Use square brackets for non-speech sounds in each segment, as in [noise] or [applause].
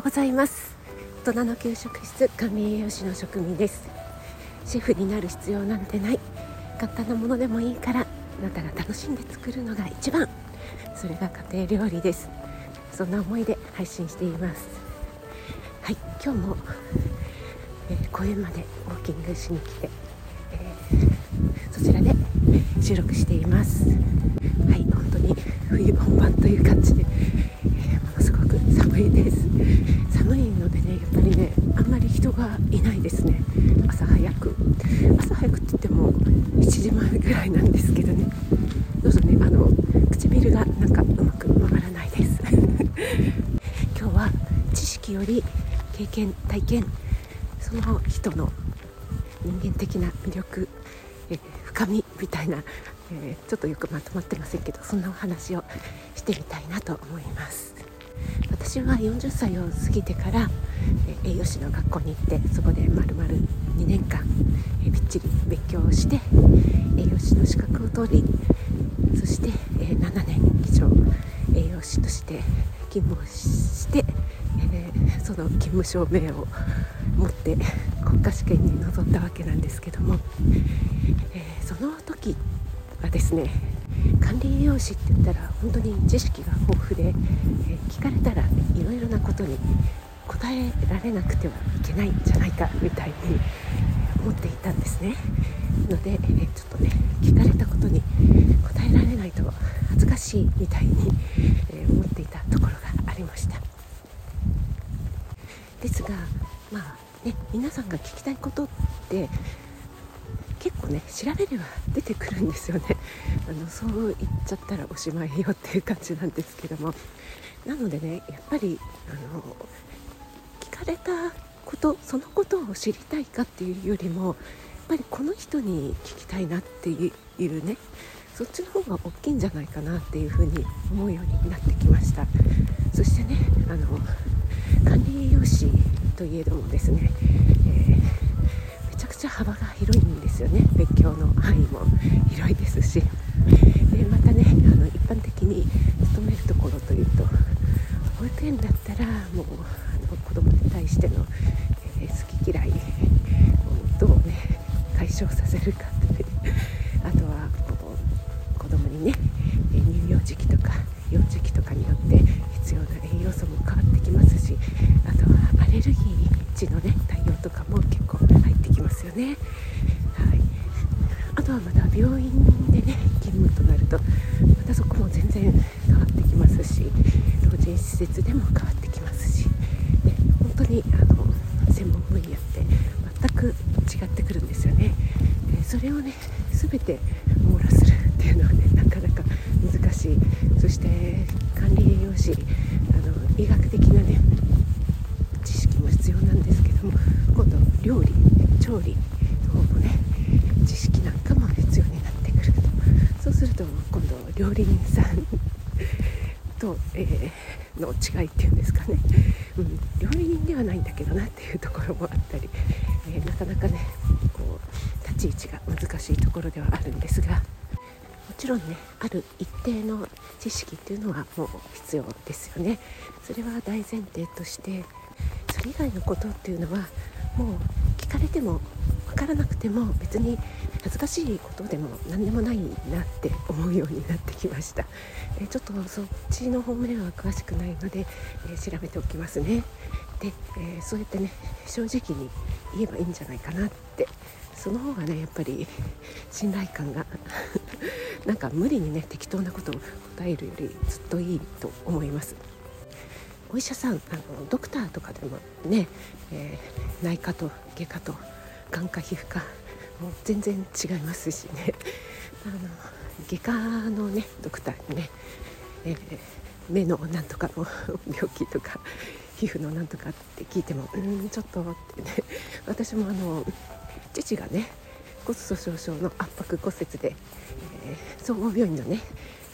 ようございます。大人の給食室管理栄養士の職味です。シェフになる必要なんてない。簡単なものでもいいからあなたが楽しんで作るのが一番。それが家庭料理です。そんな思いで配信しています。はい今日も、えー、公園までウォーキングしに来て、えー、そちらで収録しています。はい本当に冬本番という感じで寒いです。寒いのでねやっぱりねあんまり人がいないですね。朝早く。朝早くって言っても7時前ぐらいなんですけどね。どうぞねあの唇がなんかうまく回らないです。[laughs] 今日は知識より経験体験。その人の人間的な魅力え深みみたいな、えー、ちょっとよくまとまってませんけどそんなお話をしてみたいなと思います。私は40歳を過ぎてから栄養士の学校に行ってそこでまるまる2年間びっちり勉強をして栄養士の資格を取りそして7年以上栄養士として勤務をしてえその勤務証明を持って国家試験に臨んだわけなんですけどもえその時はですね。管理栄養士って言ったら本当に知識が豊富で、え、聞かれたらいろいろなことに答えられなくてはいけないんじゃないかみたいに思っていたんですね。ので、え、ちょっとね聞かれたことに答えられないと恥ずかしいみたいに、え、思っていたところがありました。ですがまあね皆さんが聞きたいことって結構ね調べれば出てくるんですよね。[laughs] あのそう言っちゃったらおしまいよっていう感じなんですけども。なのでねやっぱりあの聞かれたことそのことを知りたいかっていうよりもやっぱりこの人に聞きたいなっていうねそっちの方が大きいんじゃないかなっていうふうに思うようになってきました。そしてねあの管理栄養士といえどもですね、えーちゃくちゃ幅が広いんですよね。勉強の範囲も広いですし。でまたねあの一般的に勤めるところというと保育園だったらもうあの子供に対しての、えー、好き嫌いをどうね解消させるかってあとは子供にね乳幼児期とか幼児期とかによって必要な栄養素も変わってきますしあとはアレルギー値のね対応とかも結構ますよね、はい、あとはまた病院でね勤務となるとまたそこも全然変わってきますし老人施設でも変わってきますし、ね、本当にあの専門分野って全く違ってくるんですよね。でそれをね全て網羅するっていうのはねなかなか難しい。そして管理栄養士あの医学的なね必要なんですけども今度料理調理の方のね知識なんかも必要になってくると。そうすると今度料理人さんと、えー、の違いっていうんですかね、うん、料理人ではないんだけどなっていうところもあったり、えー、なかなかねこう立ち位置が難しいところではあるんですがもちろんねある一定の知識っていうのはもう必要ですよね。それは大前提としてそれ以外のことっていうのはもう聞かれても分からなくても別に恥ずかしいことでも何でもないなって思うようになってきました、[laughs] えちょっとそっちの方面は詳しくないので、[laughs] え調べておきますね。で、えそうやってね正直に言えばいいんじゃないかなって。その方がねやっぱり [laughs] 信頼感がなんか無理にね適当なことを答えるよりずっといいと思います。お医者さんあのドクターとかでもね、えー、内科と外科と眼科皮膚科もう全然違いますしね。[laughs] あの外科のねドクターにね、えー、目のなんとかの病気とか皮膚のなんとかって聞いてもうんちょっとってね。私もあの父がね骨粗しょう症の圧迫骨折で、えー、総合病院のね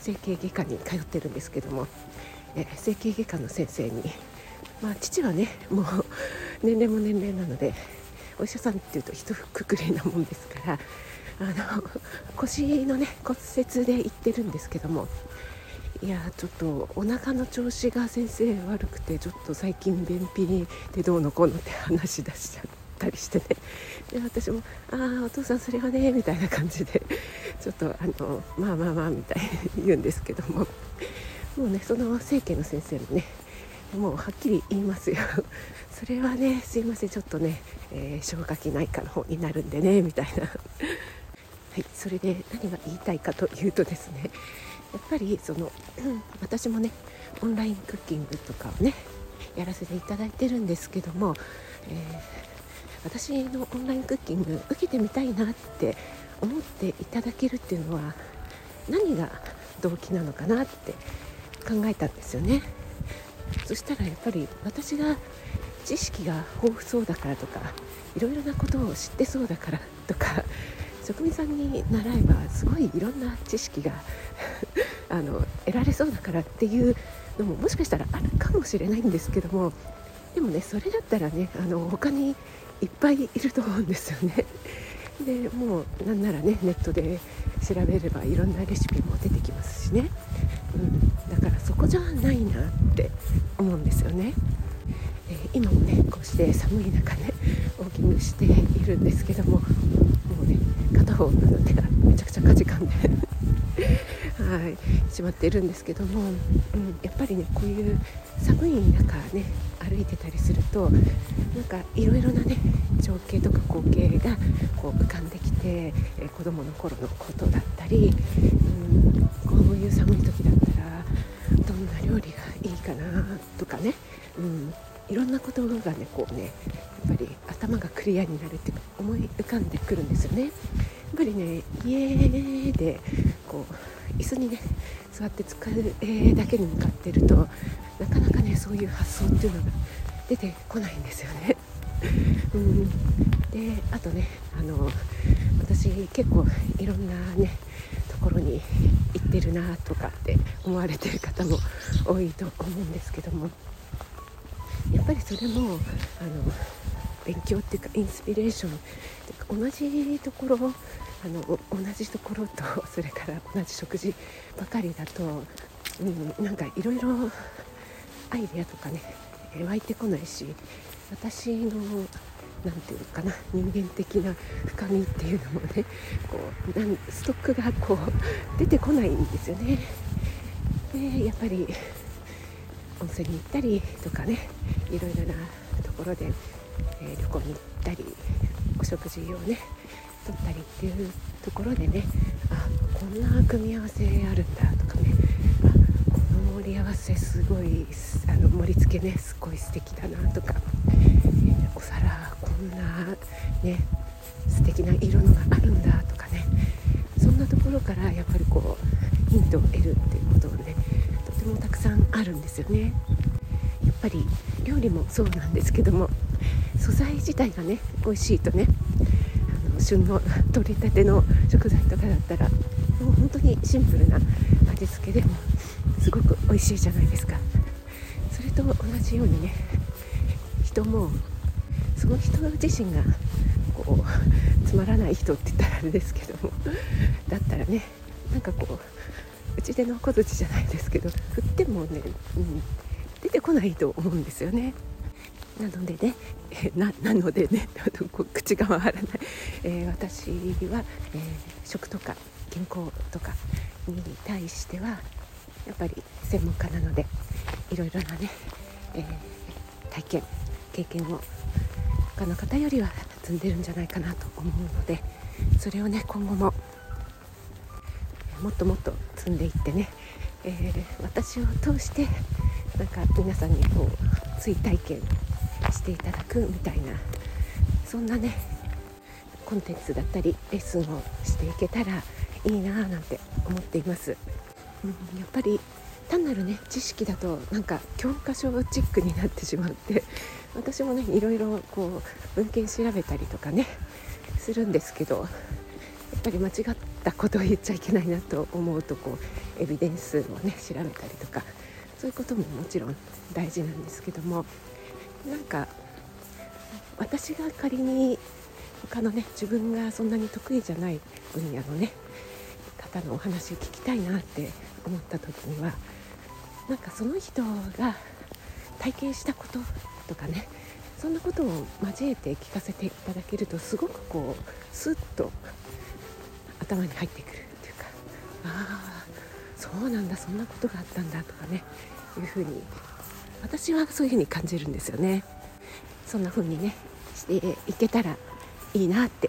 整形外科に通ってるんですけどもえ整形外科の先生に、まあ、父はねもう年齢も年齢なのでお医者さんっていうと一括りなもんですからあの腰のね骨折で行ってるんですけどもいやちょっとお腹の調子が先生悪くてちょっと最近便秘でどうのこうのって話し出しちゃったりしてね。で私も「ああお父さんそれはね」みたいな感じでちょっとあの「まあまあまあ」みたいに言うんですけども。もうねその整形の先生もねもうはっきり言いますよ。[laughs] それはねすいませんちょっとね、えー、消化器内科の方になるんでねみたいな。はいそれで何が言いたいかというとですねやっぱりその、[clears throat] 私もねオンラインクッキングとかをねやらせていただいてるんですけども、えー、私のオンラインクッキング受けてみたいなって思っていただけるっていうのは何が動機なのかなって考えたんですよね。そしたらやっぱり私が知識が豊富そうだからとかいろいろなことを知ってそうだからとか職人さんに習えばすごいいろんな知識が [laughs] あの得られそうだからっていうのももしかしたらあるかもしれないんですけどもでもねそれだったらねあの他にいっぱいいると思うんですよね。でもうなんならねネットで調べればいろんなレシピも出てきますしね、うん、そこじゃないなって思うんですよね。えー、今もねこうして寒い中ねウォーキングしているんですけどももうね片方の手がめちゃくちゃかじかんで [laughs] はいしまっているんですけども、うん、やっぱりねこういう寒い中ね歩いてたりするとなんかいろいろなね情景とか光景がこう浮かんできて、えー、子供の頃のことだったり、うん、こういう寒い時だったらどんな料理がいいかなとかね、うん、いろんなことがねこうねやっぱり頭がクリアになるっていうか思い浮かんでくるんですよね。やっぱりね家でこう椅子にね座って使う、だけに向かってるとなかなかねそういう発想っていうのが出てこないんですよね。うん、であとねあの私結構いろんなねところに行ってるなとかって思われてる方も多いと思うんですけどもぱりそれもあの勉強っていうかインスピレーションてか同じところあの同じところと [laughs] それから同じ食事ばかりだと、うん、なんかいろいろアイデアとかね湧いてこないし私の何て言うのかな人間的な深みっていうのもねこうなんストックがこう出てこないんですよね。でやっぱり温泉に行ったりとかねいろいろなところで、えー、旅行に行ったりお食事をねとったりっていうところでねあこんな組み合わせあるんだとかねあこの盛り合わせすごいあの盛り付けねすごい素敵だなとか、え、お皿こんなね素敵な色のがあるんだとかねそんなところからやっぱりこうヒントを得るっていうことをもたくさんあるんですよね。やっぱり料理もそうなんですけども素材自体がね美味しいとね旬の取りたての食材とかだったらもう本当にシンプルな味付けでもすごく美味しいじゃないですか。それと同じようにね人もその人自身がこうつまらない人って言ったらあれですけどもだったらねなんかこううちでの小槌じゃないですけど振ってもね、うん、出てこないと思うんですよね。なのでね、えななのでね [laughs] 口が回らない、えー、私は、えー、食とか健康とかに対してはやっぱり専門家なのでいろいろなね、えー、体験経験を他の方よりは積んでるんじゃないかなと思うのでそれをね今後ももっともっと積んでいってね、えー、私を通してなんか皆さんにこう追体験していただくみたいなそんなねコンテンツだったりレッスンをしていけたらいいなぁなんて思っています、うん、やっぱり単なるね知識だとなんか教科書チックになってしまって私もねいろいろこう文献調べたりとかねするんですけどやっぱり間違ったことを言っちゃいけないなと思うとこうエビデンスをね調べたりとかそういうことももちろん大事なんですけどもなんか私が仮に他のね自分がそんなに得意じゃない分野のね方のお話を聞きたいなって思った時にはなんかその人が体験したこととかねそんなことを交えて聞かせていただけるとすごくこうスッと頭に入ってくるっていうかああそうなんだそんなことがあったんだとかねいうふうに私はそういうふうに感じるんですよね。そんな風にねしていけたらいいなって、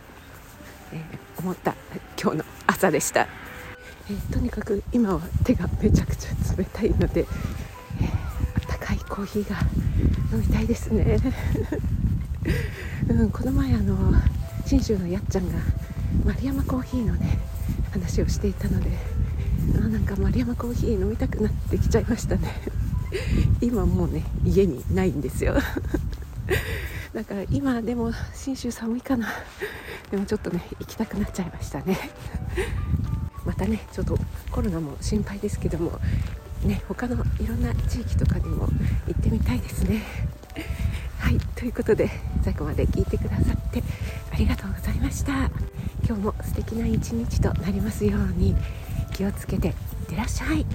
えー、思った今日の朝でした、えー、とにかく今は手がめちゃくちゃ冷たいので、えー、あったかいコーヒーが飲みたいですね、[laughs] うん、この前あの信州のやっちゃんが丸山コーヒーのね話をしていたのであなんか丸山コーヒー飲みたくなってきちゃいましたね。[laughs] 今もうね家にないんですよ。[laughs] だから今でも信州寒いかな。でもちょっとね行きたくなっちゃいましたね。[laughs] またねちょっとコロナも心配ですけどもね他のいろんな地域とかにも行ってみたいですね。はいということで最後まで聞いてくださってありがとうございました。今日も素敵な一日となりますように気をつけていってらっしゃい。